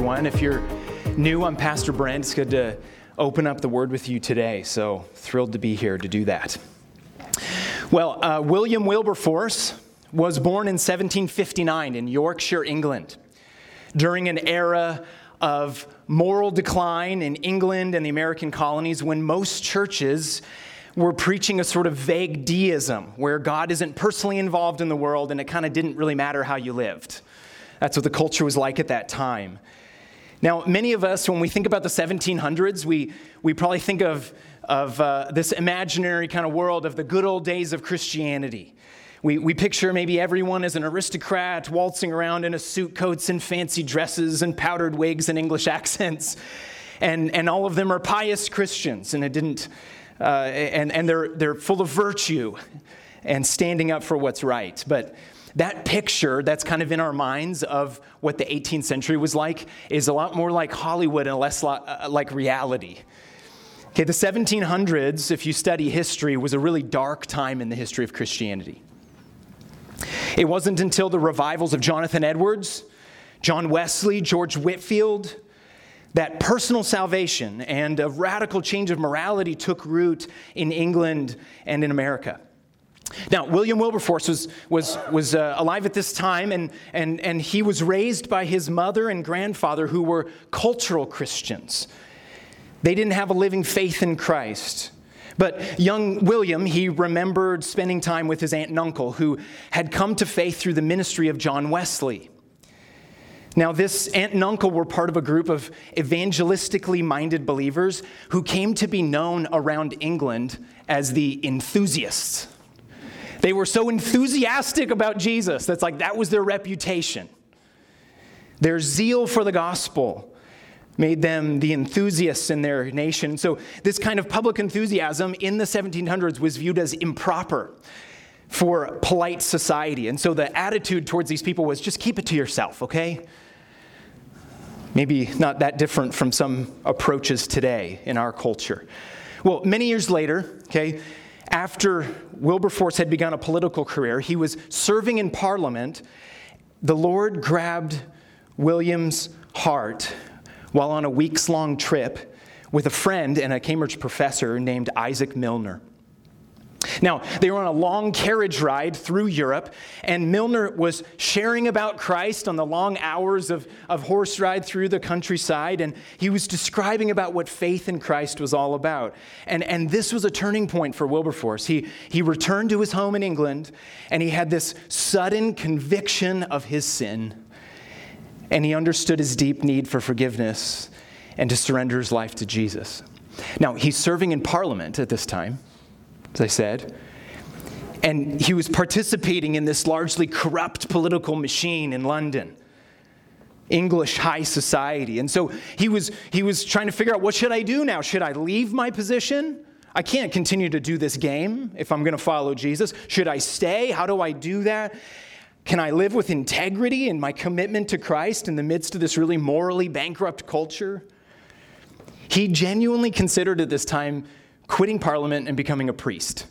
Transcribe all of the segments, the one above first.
everyone. If you're new, I'm Pastor Brent. It's good to open up the word with you today. So thrilled to be here to do that. Well, uh, William Wilberforce was born in 1759 in Yorkshire, England, during an era of moral decline in England and the American colonies when most churches were preaching a sort of vague deism where God isn't personally involved in the world and it kind of didn't really matter how you lived. That's what the culture was like at that time. Now, many of us, when we think about the 1700s, we, we probably think of, of uh, this imaginary kind of world of the good old days of Christianity. We, we picture maybe everyone as an aristocrat waltzing around in a suit coats and fancy dresses and powdered wigs and English accents. And, and all of them are pious Christians, and it didn't, uh, and, and they're, they're full of virtue and standing up for what's right. But that picture that's kind of in our minds of what the 18th century was like is a lot more like Hollywood and less uh, like reality. Okay, the 1700s, if you study history, was a really dark time in the history of Christianity. It wasn't until the revivals of Jonathan Edwards, John Wesley, George Whitefield, that personal salvation and a radical change of morality took root in England and in America. Now, William Wilberforce was, was, was uh, alive at this time, and, and, and he was raised by his mother and grandfather, who were cultural Christians. They didn't have a living faith in Christ. But young William, he remembered spending time with his aunt and uncle, who had come to faith through the ministry of John Wesley. Now, this aunt and uncle were part of a group of evangelistically minded believers who came to be known around England as the enthusiasts. They were so enthusiastic about Jesus. That's like, that was their reputation. Their zeal for the gospel made them the enthusiasts in their nation. So, this kind of public enthusiasm in the 1700s was viewed as improper for polite society. And so, the attitude towards these people was just keep it to yourself, okay? Maybe not that different from some approaches today in our culture. Well, many years later, okay, after Wilberforce had begun a political career, he was serving in Parliament. The Lord grabbed William's heart while on a weeks long trip with a friend and a Cambridge professor named Isaac Milner. Now, they were on a long carriage ride through Europe, and Milner was sharing about Christ on the long hours of, of horse ride through the countryside, and he was describing about what faith in Christ was all about. And, and this was a turning point for Wilberforce. He, he returned to his home in England, and he had this sudden conviction of his sin, and he understood his deep need for forgiveness and to surrender his life to Jesus. Now, he's serving in Parliament at this time as I said. And he was participating in this largely corrupt political machine in London. English high society. And so he was, he was trying to figure out what should I do now? Should I leave my position? I can't continue to do this game if I'm going to follow Jesus. Should I stay? How do I do that? Can I live with integrity in my commitment to Christ in the midst of this really morally bankrupt culture? He genuinely considered at this time quitting Parliament and becoming a priest.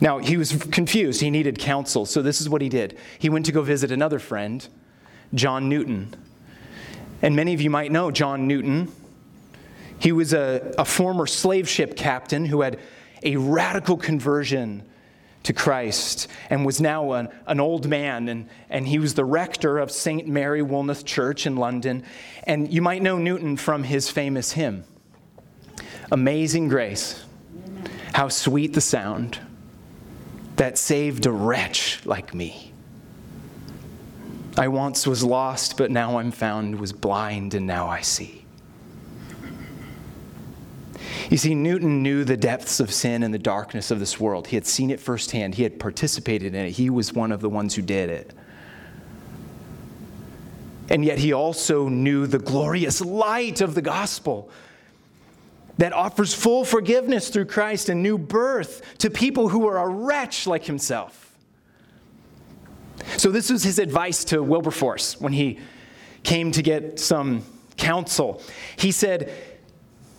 Now, he was confused. He needed counsel. So, this is what he did. He went to go visit another friend, John Newton. And many of you might know John Newton. He was a, a former slave ship captain who had a radical conversion to Christ and was now an, an old man. And, and he was the rector of St. Mary Woolnoth Church in London. And you might know Newton from his famous hymn. Amazing grace. How sweet the sound that saved a wretch like me. I once was lost, but now I'm found, was blind, and now I see. You see, Newton knew the depths of sin and the darkness of this world. He had seen it firsthand, he had participated in it, he was one of the ones who did it. And yet, he also knew the glorious light of the gospel that offers full forgiveness through Christ and new birth to people who are a wretch like himself. So, this was his advice to Wilberforce when he came to get some counsel. He said,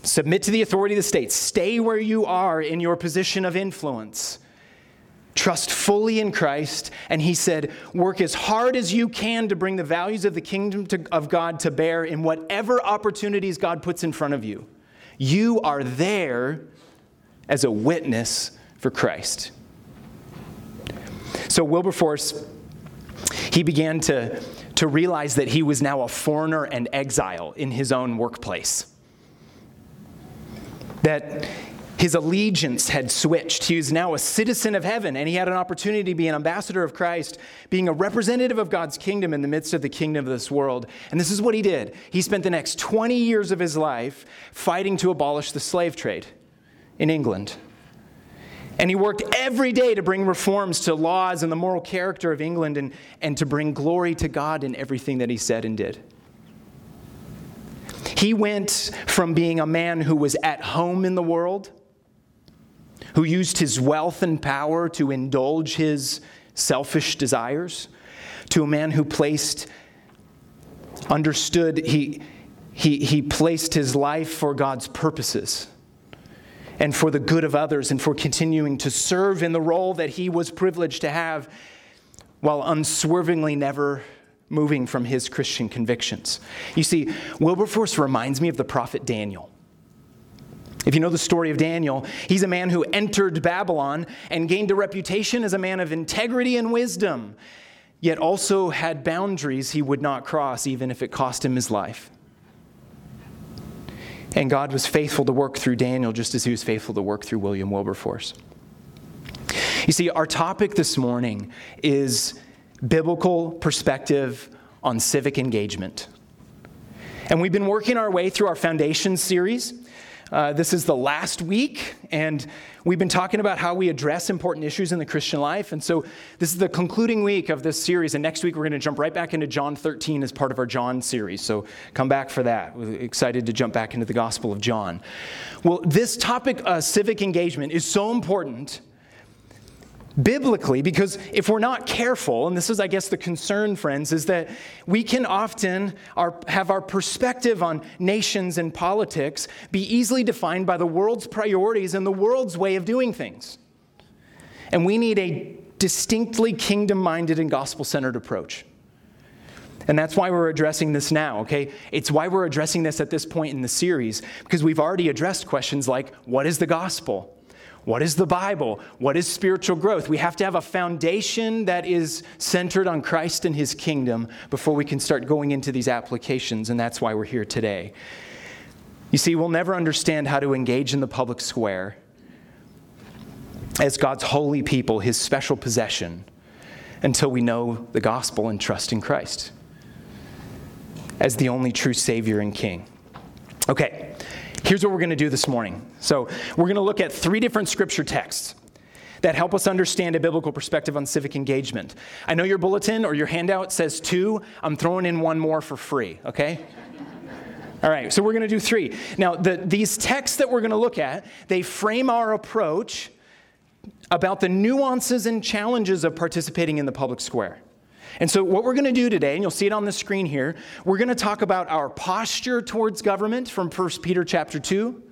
Submit to the authority of the state, stay where you are in your position of influence. Trust fully in Christ. And he said, Work as hard as you can to bring the values of the kingdom to, of God to bear in whatever opportunities God puts in front of you. You are there as a witness for Christ. So Wilberforce, he began to, to realize that he was now a foreigner and exile in his own workplace. That his allegiance had switched. He was now a citizen of heaven, and he had an opportunity to be an ambassador of Christ, being a representative of God's kingdom in the midst of the kingdom of this world. And this is what he did. He spent the next 20 years of his life fighting to abolish the slave trade in England. And he worked every day to bring reforms to laws and the moral character of England and, and to bring glory to God in everything that he said and did. He went from being a man who was at home in the world who used his wealth and power to indulge his selfish desires, to a man who placed, understood, he, he, he placed his life for God's purposes and for the good of others and for continuing to serve in the role that he was privileged to have while unswervingly never moving from his Christian convictions. You see, Wilberforce reminds me of the prophet Daniel. If you know the story of Daniel, he's a man who entered Babylon and gained a reputation as a man of integrity and wisdom, yet also had boundaries he would not cross, even if it cost him his life. And God was faithful to work through Daniel just as he was faithful to work through William Wilberforce. You see, our topic this morning is biblical perspective on civic engagement. And we've been working our way through our foundation series. Uh, this is the last week, and we've been talking about how we address important issues in the Christian life. And so, this is the concluding week of this series. And next week, we're going to jump right back into John 13 as part of our John series. So, come back for that. We're excited to jump back into the Gospel of John. Well, this topic, uh, civic engagement, is so important biblically because if we're not careful and this is i guess the concern friends is that we can often our, have our perspective on nations and politics be easily defined by the world's priorities and the world's way of doing things and we need a distinctly kingdom minded and gospel centered approach and that's why we're addressing this now, okay? It's why we're addressing this at this point in the series, because we've already addressed questions like what is the gospel? What is the Bible? What is spiritual growth? We have to have a foundation that is centered on Christ and his kingdom before we can start going into these applications, and that's why we're here today. You see, we'll never understand how to engage in the public square as God's holy people, his special possession, until we know the gospel and trust in Christ as the only true Savior and King. Okay, Here's what we're going to do this morning. So, we're going to look at three different scripture texts that help us understand a biblical perspective on civic engagement. I know your bulletin or your handout says two. I'm throwing in one more for free, okay? All right, so we're going to do three. Now, the, these texts that we're going to look at, they frame our approach about the nuances and challenges of participating in the public square. And so, what we're going to do today, and you'll see it on the screen here, we're going to talk about our posture towards government from 1 Peter chapter 2.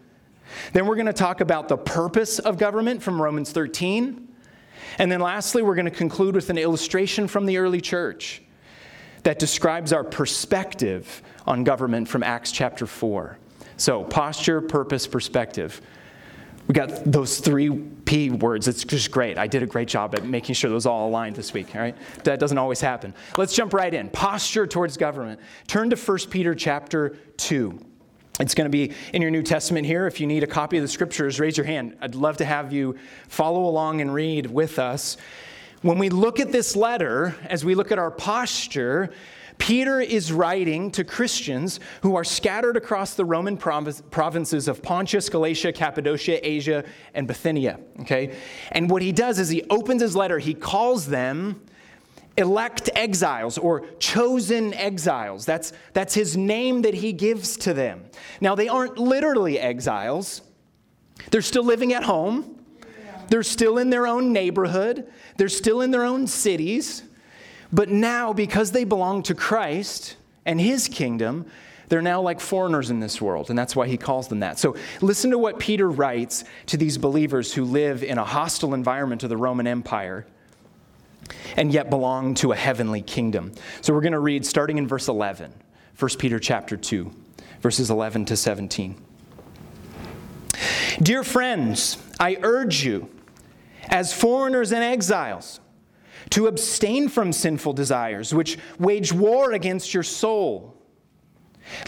Then we're going to talk about the purpose of government from Romans 13. And then lastly, we're going to conclude with an illustration from the early church that describes our perspective on government from Acts chapter 4. So, posture, purpose, perspective. We got those three P words. It's just great. I did a great job at making sure those all aligned this week, all right? That doesn't always happen. Let's jump right in. Posture towards government. Turn to 1 Peter chapter 2. It's going to be in your New Testament here. If you need a copy of the scriptures, raise your hand. I'd love to have you follow along and read with us. When we look at this letter, as we look at our posture, Peter is writing to Christians who are scattered across the Roman provinces of Pontus, Galatia, Cappadocia, Asia, and Bithynia. Okay? And what he does is he opens his letter, he calls them elect exiles or chosen exiles. That's, that's his name that he gives to them. Now, they aren't literally exiles, they're still living at home. They're still in their own neighborhood. They're still in their own cities. But now, because they belong to Christ and his kingdom, They're now like foreigners in this world, and that's why he calls them that. So listen to what Peter writes to these believers who live in a hostile environment of the Roman Empire and yet belong to a heavenly kingdom. So we're going to read starting in verse 11, 1 Peter chapter 2, verses 11 to 17. Dear friends, I urge you, as foreigners and exiles, to abstain from sinful desires, which wage war against your soul.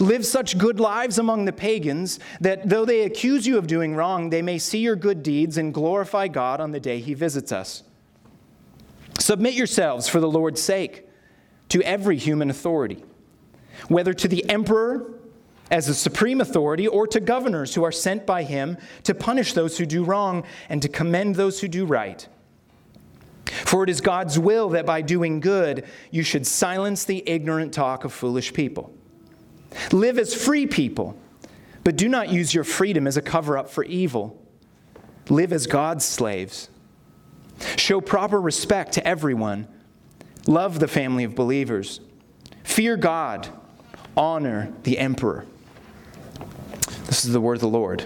Live such good lives among the pagans that though they accuse you of doing wrong, they may see your good deeds and glorify God on the day he visits us. Submit yourselves for the Lord's sake to every human authority, whether to the emperor as the supreme authority or to governors who are sent by him to punish those who do wrong and to commend those who do right. For it is God's will that by doing good you should silence the ignorant talk of foolish people. Live as free people, but do not use your freedom as a cover up for evil. Live as God's slaves. Show proper respect to everyone. Love the family of believers. Fear God. Honor the emperor. This is the word of the Lord.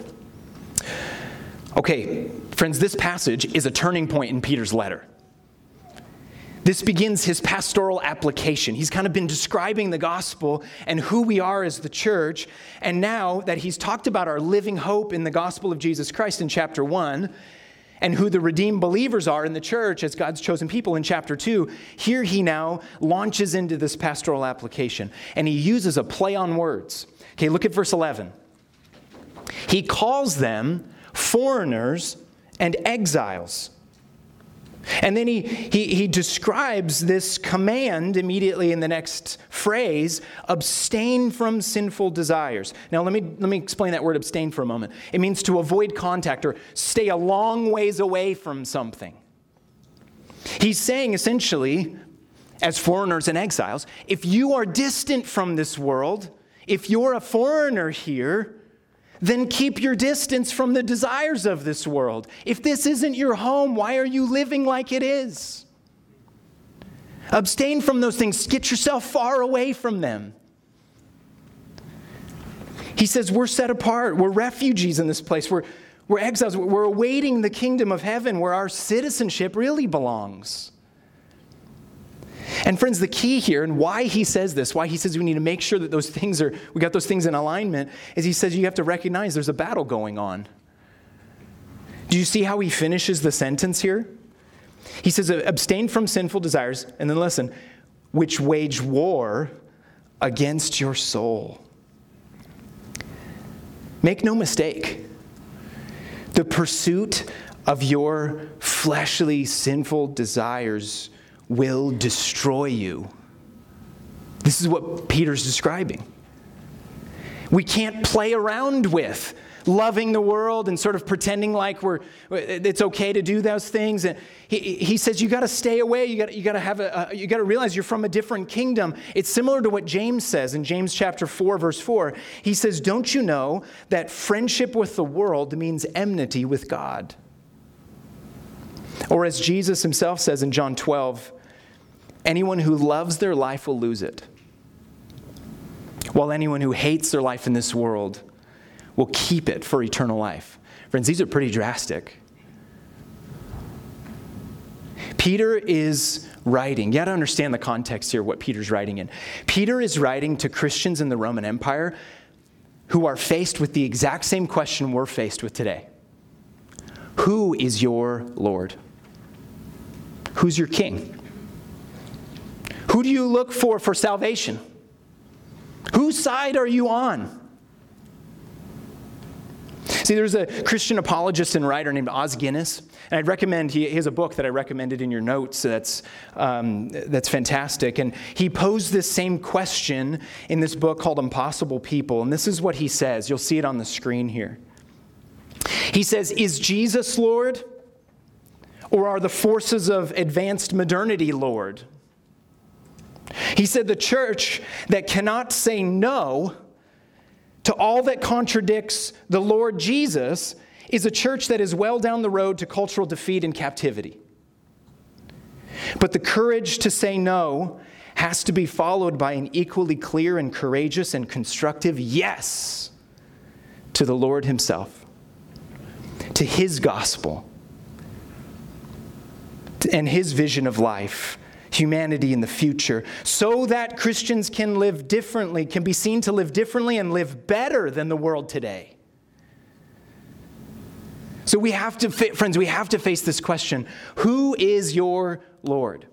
Okay, friends, this passage is a turning point in Peter's letter. This begins his pastoral application. He's kind of been describing the gospel and who we are as the church. And now that he's talked about our living hope in the gospel of Jesus Christ in chapter 1 and who the redeemed believers are in the church as God's chosen people in chapter 2, here he now launches into this pastoral application. And he uses a play on words. Okay, look at verse 11. He calls them foreigners and exiles. And then he, he, he describes this command immediately in the next phrase abstain from sinful desires. Now, let me, let me explain that word abstain for a moment. It means to avoid contact or stay a long ways away from something. He's saying essentially, as foreigners and exiles, if you are distant from this world, if you're a foreigner here, then keep your distance from the desires of this world. If this isn't your home, why are you living like it is? Abstain from those things, get yourself far away from them. He says, We're set apart, we're refugees in this place, we're, we're exiles, we're awaiting the kingdom of heaven where our citizenship really belongs. And friends, the key here and why he says this, why he says we need to make sure that those things are, we got those things in alignment, is he says you have to recognize there's a battle going on. Do you see how he finishes the sentence here? He says, abstain from sinful desires, and then listen, which wage war against your soul. Make no mistake, the pursuit of your fleshly, sinful desires will destroy you. This is what Peter's describing. We can't play around with loving the world and sort of pretending like we're it's okay to do those things. And he, he says you got to stay away. You got you got to have a, a you got to realize you're from a different kingdom. It's similar to what james says in james chapter 4 verse 4 he says don't you know that friendship with the world means enmity with god? Or as jesus himself says in john 12 Anyone who loves their life will lose it, while anyone who hates their life in this world will keep it for eternal life. Friends, these are pretty drastic. Peter is writing, you got to understand the context here, what Peter's writing in. Peter is writing to Christians in the Roman Empire who are faced with the exact same question we're faced with today Who is your Lord? Who's your king? Who do you look for for salvation? Whose side are you on? See, there's a Christian apologist and writer named Os Guinness, and I'd recommend, he, has a book that I recommended in your notes that's, um, that's fantastic. And he posed this same question in this book called Impossible People, and this is what he says. You'll see it on the screen here. He says, Is Jesus Lord, or are the forces of advanced modernity Lord? He said the church that cannot say no to all that contradicts the Lord Jesus is a church that is well down the road to cultural defeat and captivity. But the courage to say no has to be followed by an equally clear and courageous and constructive yes to the Lord Himself, to His gospel, and His vision of life humanity in the future so that Christians can live differently, can be seen to live differently and live better than the world today. So we have to, friends, we have to face this question Who is your Lord?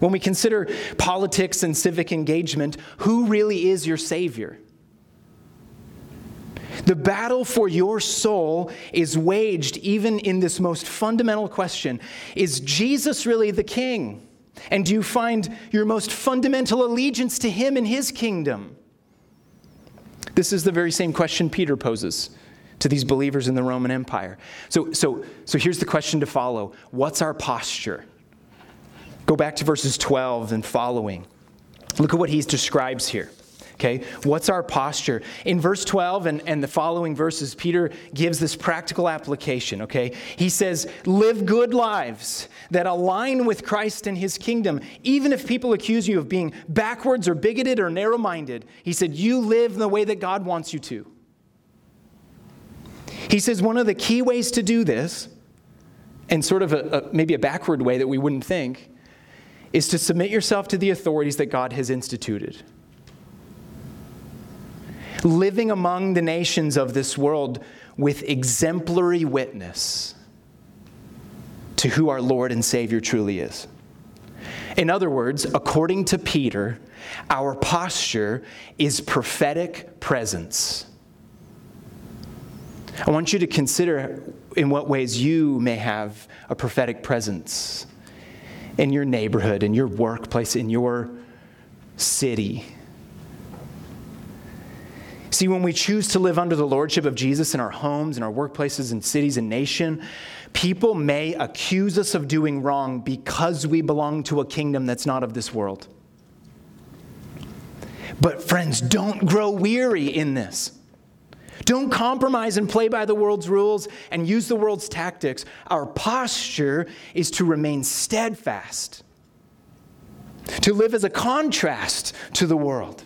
When we consider politics and civic engagement, who really is your Savior? The battle for your soul is waged even in this most fundamental question Is Jesus really the king? And do you find your most fundamental allegiance to him and his kingdom? This is the very same question Peter poses to these believers in the Roman Empire. So, so, so here's the question to follow What's our posture? Go back to verses 12 and following. Look at what he describes here. Okay, what's our posture? In verse 12 and, and the following verses, Peter gives this practical application. Okay, he says, Live good lives that align with Christ and his kingdom, even if people accuse you of being backwards or bigoted or narrow minded. He said, You live in the way that God wants you to. He says, One of the key ways to do this, and sort of a, a maybe a backward way that we wouldn't think, is to submit yourself to the authorities that God has instituted living among the nations of this world with exemplary witness to who our Lord and Savior truly is. In other words, according to Peter, our posture is prophetic presence. I want you to consider in what ways you may have a prophetic presence in your neighborhood, in your workplace, in your city See, when we choose to live under the lordship of Jesus in our homes, in our workplaces, in cities and nation, people may accuse us of doing wrong because we belong to a kingdom that's not of this world. But, friends, don't grow weary in this. Don't compromise and play by the world's rules and use the world's tactics. Our posture is to remain steadfast, to live as a contrast to the world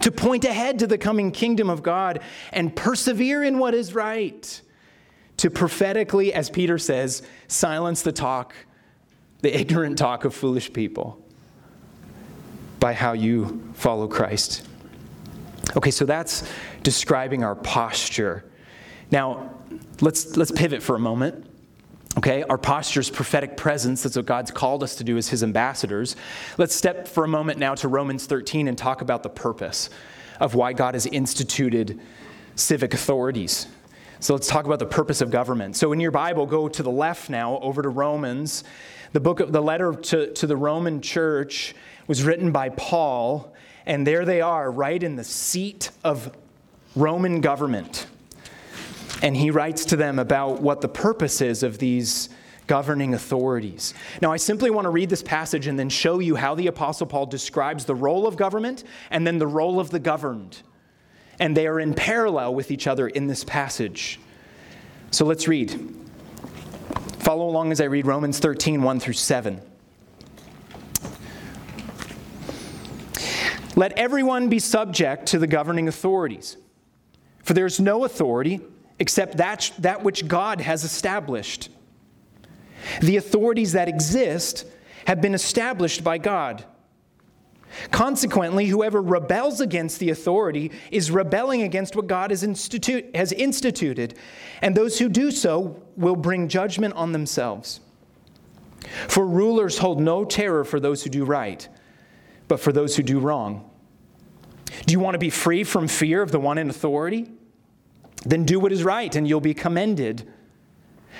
to point ahead to the coming kingdom of God and persevere in what is right, to prophetically, as Peter says, silence the talk, the ignorant talk of foolish people by how you follow Christ. Okay, so that's describing our posture. Now, let's, let's pivot for a moment. Okay, our posture is prophetic presence. That's what God's called us to do as His ambassadors. Let's step for a moment now to Romans 13 and talk about the purpose of why God has instituted civic authorities. So let's talk about the purpose of government. So in your Bible, go to the left now, over to Romans. The book of the letter to, to the Roman church was written by Paul, and there they are, right in the seat of Roman government. And he writes to them about what the purpose is of these governing authorities. Now, I simply want to read this passage and then show you how the Apostle Paul describes the role of government and then the role of the governed. And they are in parallel with each other in this passage. So let's read. Follow along as I read Romans 13, 1 through 7. Let everyone be subject to the governing authorities, for there is no authority except that, that which God has established. The authorities that exist have been established by God. Consequently, whoever rebels against the authority is rebelling against what God has, has instituted, and those who do so will bring judgment on themselves. For rulers hold no terror for those who do right, but for those who do wrong. Do you want to be free from fear of the one in authority? Then do what is right, and you'll be commended.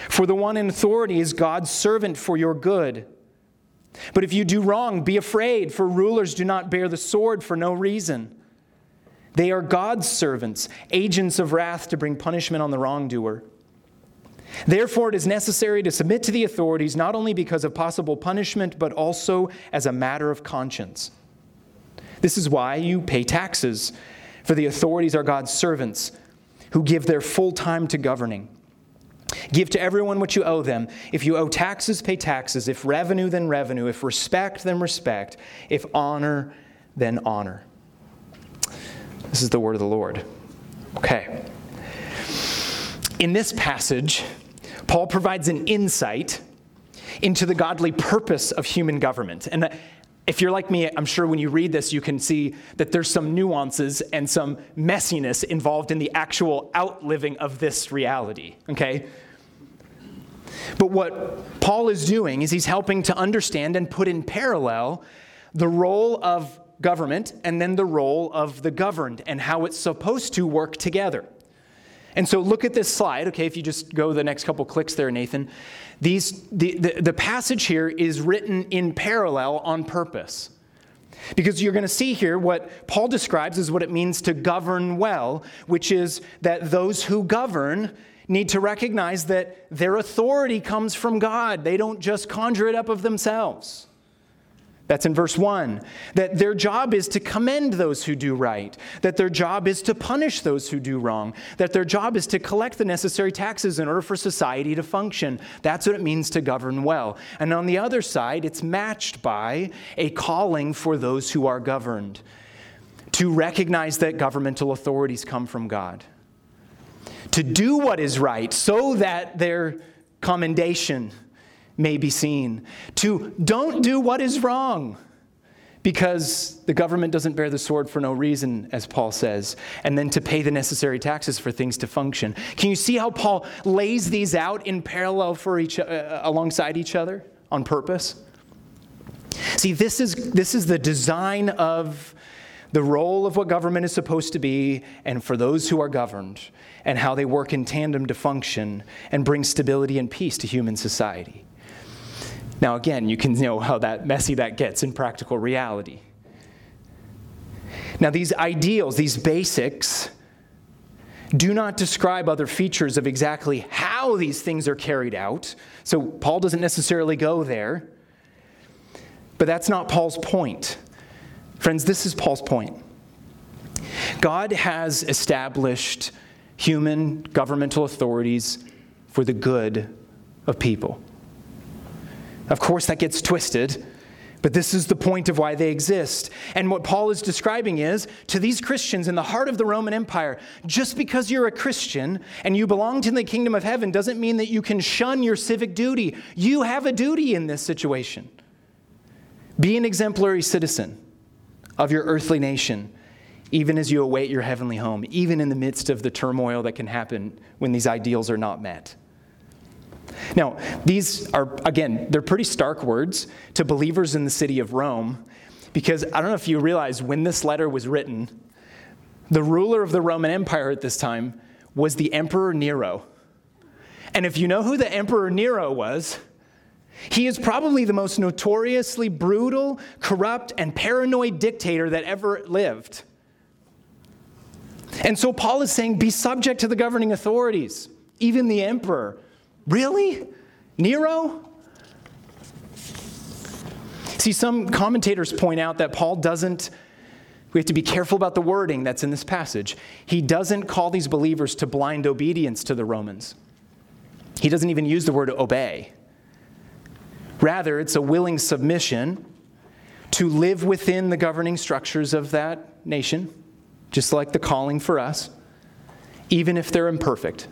For the one in authority is God's servant for your good. But if you do wrong, be afraid, for rulers do not bear the sword for no reason. They are God's servants, agents of wrath to bring punishment on the wrongdoer. Therefore, it is necessary to submit to the authorities not only because of possible punishment, but also as a matter of conscience. This is why you pay taxes, for the authorities are God's servants who give their full time to governing. Give to everyone what you owe them. If you owe taxes, pay taxes. If revenue, then revenue. If respect, then respect. If honor, then honor. This is the word of the Lord. Okay. In this passage, Paul provides an insight into the godly purpose of human government. And if you're like me, I'm sure when you read this, you can see that there's some nuances and some messiness involved in the actual outliving of this reality, okay? But what Paul is doing is he's helping to understand and put in parallel the role of government and then the role of the governed and how it's supposed to work together. And so look at this slide, okay, if you just go the next couple clicks there, Nathan. These, the, the, the passage here is written in parallel on purpose. Because you're going to see here what Paul describes as what it means to govern well, which is that those who govern need to recognize that their authority comes from God. They don't just conjure it up of themselves. That's in verse 1. That their job is to commend those who do right, that their job is to punish those who do wrong, that their job is to collect the necessary taxes in order for society to function. That's what it means to govern well. And on the other side, it's matched by a calling for those who are governed to recognize that governmental authorities come from God, to do what is right so that their commendation may be seen, to don't do what is wrong because the government doesn't bear the sword for no reason, as Paul says, and then to pay the necessary taxes for things to function. Can you see how Paul lays these out in parallel for each, uh, alongside each other on purpose? See, this is, this is the design of the role of what government is supposed to be, and for those who are governed, and how they work in tandem to function and bring stability and peace to human society. Now, again, you can know how that messy that gets in practical reality. Now, these ideals, these basics, do not describe other features of exactly how these things are carried out. So, Paul doesn't necessarily go there. But that's not Paul's point. Friends, this is Paul's point. God has established human governmental authorities for the good of people. Of course, that gets twisted, but this is the point of why they exist. And what Paul is describing is to these Christians in the heart of the Roman Empire, just because you're a Christian and you belong to the kingdom of heaven doesn't mean that you can shun your civic duty. You have a duty in this situation. Be an exemplary citizen of your earthly nation, even as you await your heavenly home, even in the midst of the turmoil that can happen when these ideals are not met. Now, these are, again, they're pretty stark words to believers in the city of Rome, because I don't know if you realize when this letter was written, the ruler of the Roman Empire at this time was the Emperor Nero. And if you know who the Emperor Nero was, he is probably the most notoriously brutal, corrupt, and paranoid dictator that ever lived. And so Paul is saying, be subject to the governing authorities, even the emperor. Really? Nero? See, some commentators point out that Paul doesn't, we have to be careful about the wording that's in this passage. He doesn't call these believers to blind obedience to the Romans, he doesn't even use the word obey. Rather, it's a willing submission to live within the governing structures of that nation, just like the calling for us, even if they're imperfect.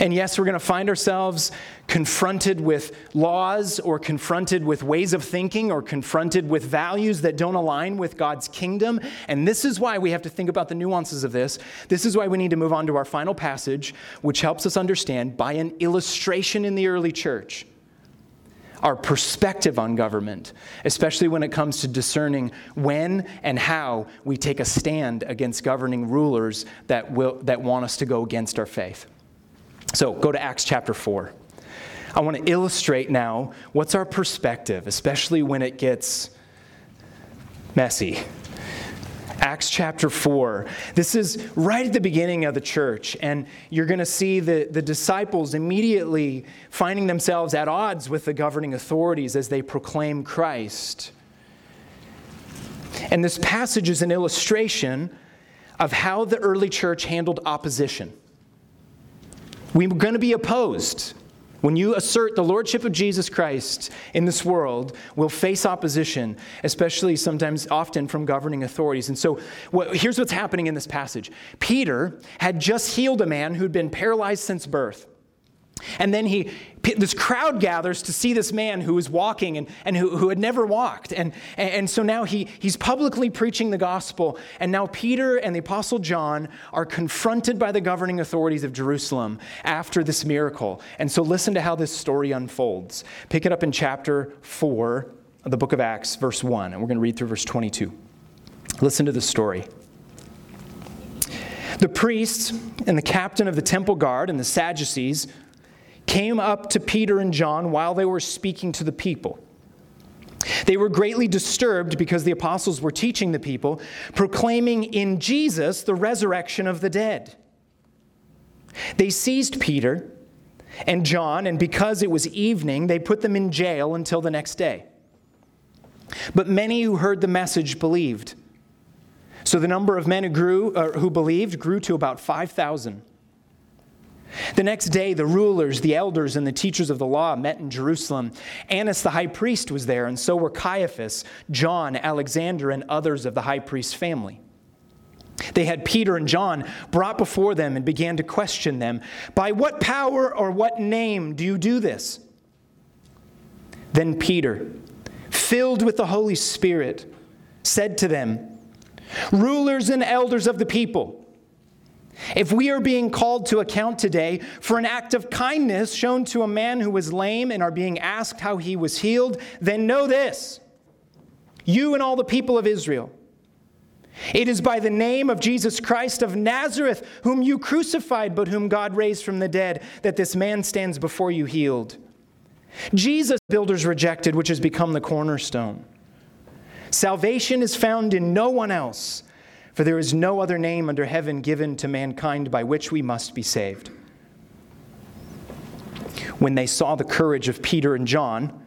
And yes, we're going to find ourselves confronted with laws or confronted with ways of thinking or confronted with values that don't align with God's kingdom. And this is why we have to think about the nuances of this. This is why we need to move on to our final passage, which helps us understand by an illustration in the early church our perspective on government, especially when it comes to discerning when and how we take a stand against governing rulers that, will, that want us to go against our faith. So go to Acts chapter 4. I want to illustrate now what's our perspective, especially when it gets messy. Acts chapter 4. This is right at the beginning of the church, and you're going to see the, the disciples immediately finding themselves at odds with the governing authorities as they proclaim Christ. And this passage is an illustration of how the early church handled opposition. We're going to be opposed. When you assert the lordship of Jesus Christ in this world, we'll face opposition, especially sometimes often from governing authorities. And so what, here's what's happening in this passage Peter had just healed a man who'd been paralyzed since birth. And then he, this crowd gathers to see this man who was walking and, and who, who had never walked. And, and so now he, he's publicly preaching the gospel. And now Peter and the Apostle John are confronted by the governing authorities of Jerusalem after this miracle. And so listen to how this story unfolds. Pick it up in chapter 4 of the book of Acts, verse 1. And we're going to read through verse 22. Listen to the story. The priests and the captain of the temple guard and the Sadducees came up to Peter and John while they were speaking to the people. They were greatly disturbed because the apostles were teaching the people, proclaiming in Jesus the resurrection of the dead. They seized Peter and John, and because it was evening, they put them in jail until the next day. But many who heard the message believed. So the number of men who, grew, uh, who believed grew to about 5,000. The next day, the rulers, the elders, and the teachers of the law met in Jerusalem. Annas the high priest was there, and so were Caiaphas, John, Alexander, and others of the high priest's family. They had Peter and John brought before them and began to question them By what power or what name do you do this? Then Peter, filled with the Holy Spirit, said to them, Rulers and elders of the people, if we are being called to account today for an act of kindness shown to a man who was lame and are being asked how he was healed, then know this you and all the people of Israel. It is by the name of Jesus Christ of Nazareth, whom you crucified, but whom God raised from the dead, that this man stands before you healed. Jesus, builders rejected, which has become the cornerstone. Salvation is found in no one else. For there is no other name under heaven given to mankind by which we must be saved. When they saw the courage of Peter and John,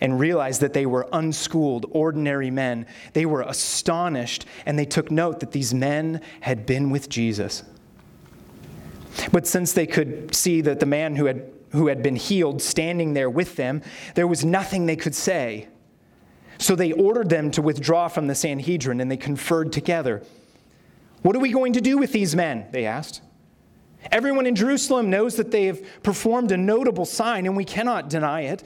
and realized that they were unschooled, ordinary men. They were astonished and they took note that these men had been with Jesus. But since they could see that the man who had, who had been healed standing there with them, there was nothing they could say. So they ordered them to withdraw from the Sanhedrin and they conferred together. What are we going to do with these men? They asked. Everyone in Jerusalem knows that they have performed a notable sign, and we cannot deny it.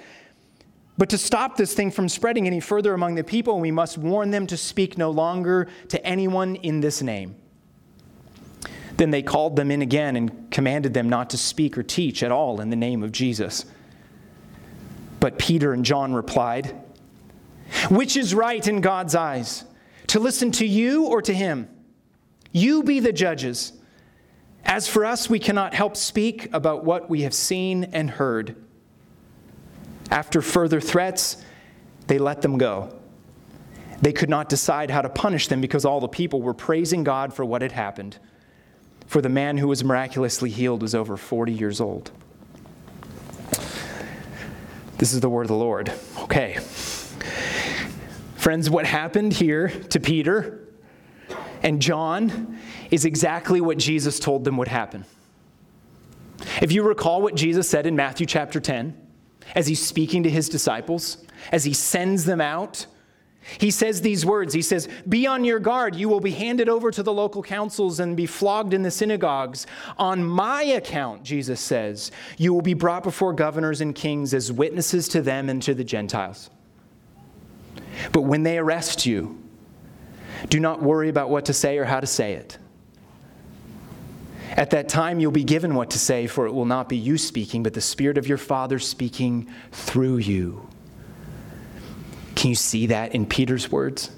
But to stop this thing from spreading any further among the people, we must warn them to speak no longer to anyone in this name. Then they called them in again and commanded them not to speak or teach at all in the name of Jesus. But Peter and John replied, Which is right in God's eyes, to listen to you or to him? You be the judges. As for us, we cannot help speak about what we have seen and heard. After further threats, they let them go. They could not decide how to punish them because all the people were praising God for what had happened. For the man who was miraculously healed was over 40 years old. This is the word of the Lord. Okay. Friends, what happened here to Peter and John is exactly what Jesus told them would happen. If you recall what Jesus said in Matthew chapter 10, as he's speaking to his disciples, as he sends them out, he says these words He says, Be on your guard. You will be handed over to the local councils and be flogged in the synagogues. On my account, Jesus says, you will be brought before governors and kings as witnesses to them and to the Gentiles. But when they arrest you, do not worry about what to say or how to say it. At that time, you'll be given what to say, for it will not be you speaking, but the Spirit of your Father speaking through you. Can you see that in Peter's words?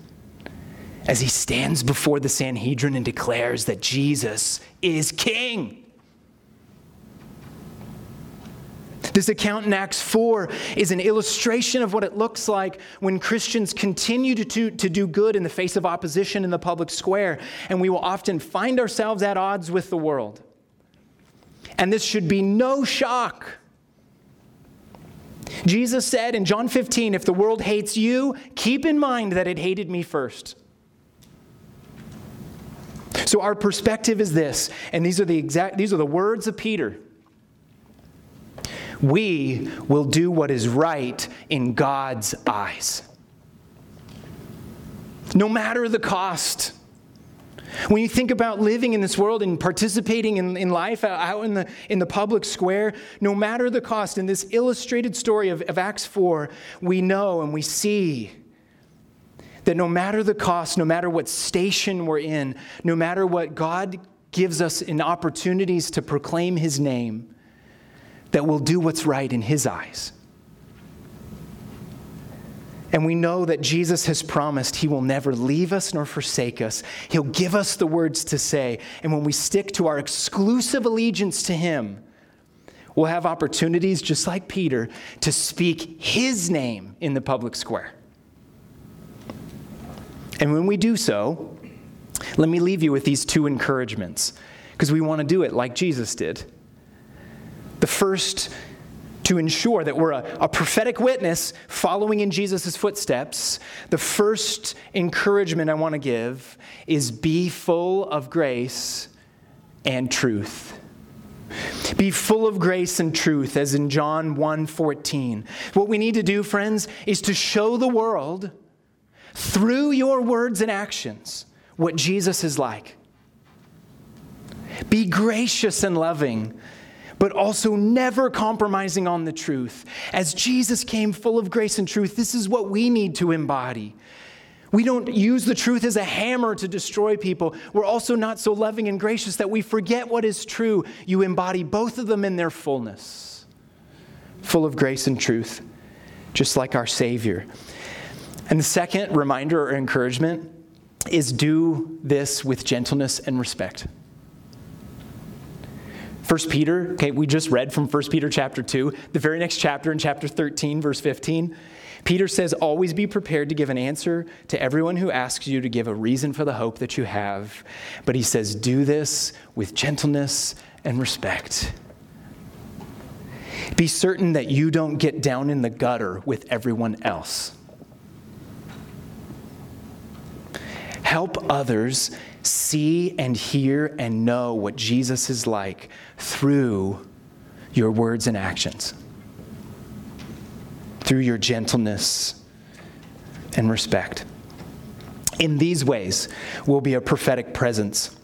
As he stands before the Sanhedrin and declares that Jesus is King. This account in Acts 4 is an illustration of what it looks like when Christians continue to, to, to do good in the face of opposition in the public square, and we will often find ourselves at odds with the world. And this should be no shock. Jesus said in John 15, If the world hates you, keep in mind that it hated me first. So our perspective is this, and these are the exact these are the words of Peter. We will do what is right in God's eyes. No matter the cost. When you think about living in this world and participating in, in life out in the, in the public square, no matter the cost, in this illustrated story of, of Acts 4, we know and we see that no matter the cost, no matter what station we're in, no matter what God gives us in opportunities to proclaim His name, that we'll do what's right in His eyes. And we know that Jesus has promised he will never leave us nor forsake us. He'll give us the words to say. And when we stick to our exclusive allegiance to him, we'll have opportunities, just like Peter, to speak his name in the public square. And when we do so, let me leave you with these two encouragements, because we want to do it like Jesus did. First to ensure that we're a, a prophetic witness following in Jesus' footsteps, the first encouragement I want to give is be full of grace and truth. Be full of grace and truth, as in John 1:14. What we need to do, friends, is to show the world through your words and actions what Jesus is like. Be gracious and loving but also never compromising on the truth. As Jesus came full of grace and truth, this is what we need to embody. We don't use the truth as a hammer to destroy people. We're also not so loving and gracious that we forget what is true. You embody both of them in their fullness, full of grace and truth, just like our Savior. And the second reminder or encouragement is do this with gentleness and respect. 1 Peter, okay, we just read from 1 Peter chapter 2, the very next chapter in chapter 13, verse 15. Peter says, Always be prepared to give an answer to everyone who asks you to give a reason for the hope that you have. But he says, Do this with gentleness and respect. Be certain that you don't get down in the gutter with everyone else. Help others see and hear and know what Jesus is like through your words and actions, through your gentleness and respect. In these ways, we'll be a prophetic presence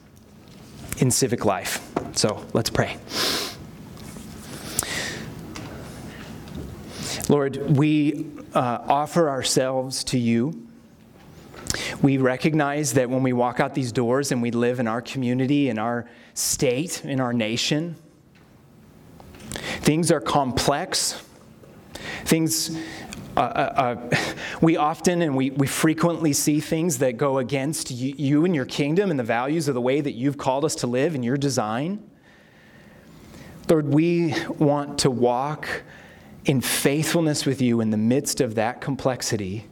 in civic life. So let's pray. Lord, we uh, offer ourselves to you we recognize that when we walk out these doors and we live in our community, in our state, in our nation, things are complex. Things, uh, uh, uh, we often and we, we frequently see things that go against you, you and your kingdom and the values of the way that you've called us to live in your design. Lord, we want to walk in faithfulness with you in the midst of that complexity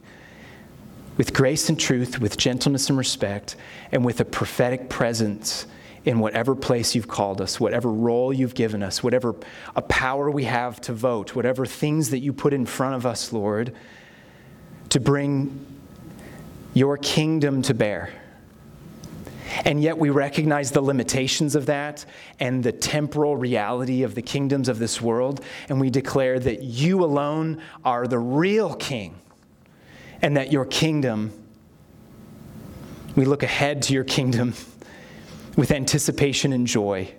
with grace and truth, with gentleness and respect, and with a prophetic presence in whatever place you've called us, whatever role you've given us, whatever a power we have to vote, whatever things that you put in front of us, Lord, to bring your kingdom to bear. And yet we recognize the limitations of that and the temporal reality of the kingdoms of this world, and we declare that you alone are the real king and that your kingdom, we look ahead to your kingdom with anticipation and joy.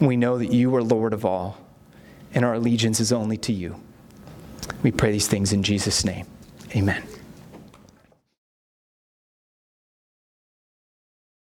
We know that you are Lord of all, and our allegiance is only to you. We pray these things in Jesus' name. Amen.